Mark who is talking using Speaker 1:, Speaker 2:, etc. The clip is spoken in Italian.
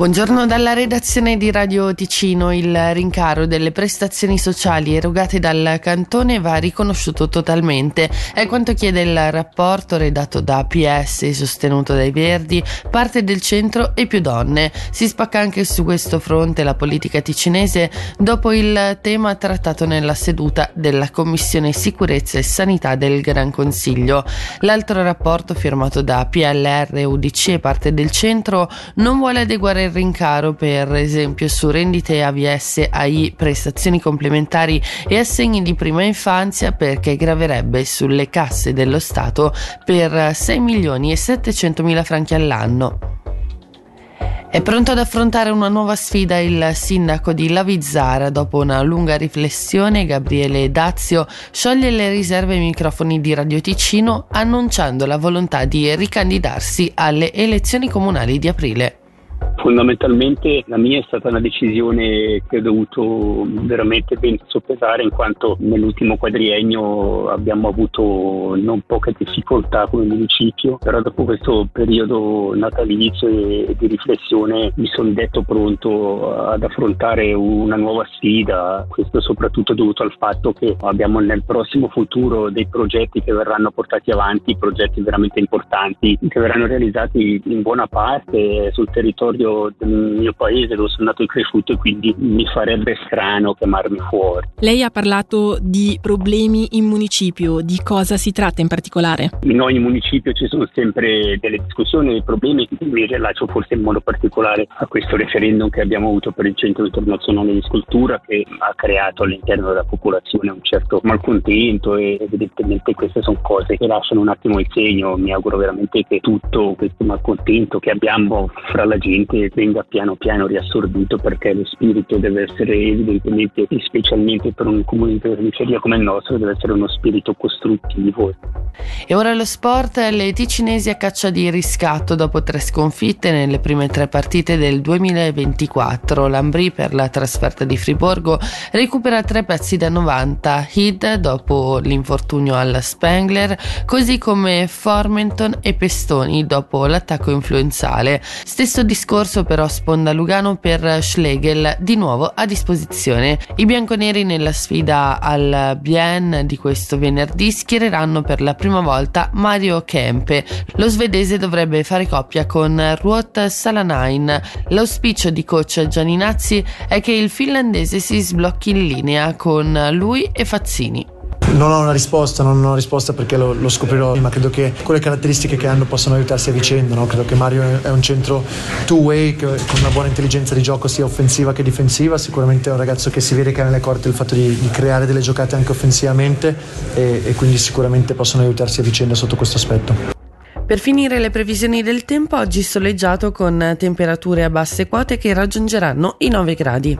Speaker 1: Buongiorno dalla redazione di Radio Ticino. Il rincaro delle prestazioni sociali erogate dal cantone va riconosciuto totalmente. È quanto chiede il rapporto redatto da PS e sostenuto dai Verdi, parte del centro e più donne. Si spacca anche su questo fronte la politica ticinese dopo il tema trattato nella seduta della Commissione Sicurezza e Sanità del Gran Consiglio. L'altro rapporto firmato da PLR, UDC e parte del centro non vuole adeguare il rincaro per esempio su rendite AVS, AI, prestazioni complementari e assegni di prima infanzia perché graverebbe sulle casse dello Stato per 6 milioni e 700 mila franchi all'anno. È pronto ad affrontare una nuova sfida il sindaco di Lavizzara. Dopo una lunga riflessione, Gabriele Dazio scioglie le riserve ai microfoni di Radio Ticino annunciando la volontà di ricandidarsi alle elezioni comunali di aprile.
Speaker 2: Fondamentalmente la mia è stata una decisione che ho dovuto veramente ben soppesare in quanto nell'ultimo quadriennio abbiamo avuto non poche difficoltà come municipio, però dopo questo periodo natalizio e di riflessione mi sono detto pronto ad affrontare una nuova sfida, questo soprattutto dovuto al fatto che abbiamo nel prossimo futuro dei progetti che verranno portati avanti, progetti veramente importanti che verranno realizzati in buona parte sul territorio del mio paese dove sono nato e cresciuto e quindi mi farebbe strano chiamarmi fuori.
Speaker 3: Lei ha parlato di problemi in municipio, di cosa si tratta in particolare?
Speaker 2: In ogni municipio ci sono sempre delle discussioni, dei problemi, mi rilascio forse in modo particolare a questo referendum che abbiamo avuto per il Centro Internazionale di Scultura che ha creato all'interno della popolazione un certo malcontento e evidentemente queste sono cose che lasciano un attimo il segno, mi auguro veramente che tutto questo malcontento che abbiamo fra la gente venga piano piano riassorbito perché lo spirito deve essere evidentemente, specialmente per un comune di periferia come il nostro, deve essere uno spirito costruttivo.
Speaker 1: E ora lo sport, le ticinesi a caccia di riscatto dopo tre sconfitte nelle prime tre partite del 2024. Lambri per la trasferta di Friborgo recupera tre pezzi da 90, Hid dopo l'infortunio alla Spengler, così come Formenton e Pestoni dopo l'attacco influenzale. Stesso discorso però sponda Lugano per Schlegel, di nuovo a disposizione. I bianconeri nella sfida al Bien di questo venerdì schiereranno per la prima volta Mario Kempe. Lo svedese dovrebbe fare coppia con Ruot Salanain. L'auspicio di coach Gianinazzi è che il finlandese si sblocchi in linea con lui e Fazzini.
Speaker 4: Non ho una risposta, non ho una risposta perché lo, lo scoprirò, ma credo che con le caratteristiche che hanno possano aiutarsi a vicenda. No? Credo che Mario è un centro two-way con una buona intelligenza di gioco sia offensiva che difensiva. Sicuramente è un ragazzo che si vede che ha nelle corte il fatto di, di creare delle giocate anche offensivamente e, e quindi sicuramente possono aiutarsi a vicenda sotto questo aspetto.
Speaker 1: Per finire le previsioni del tempo, oggi soleggiato con temperature a basse quote che raggiungeranno i 9 gradi.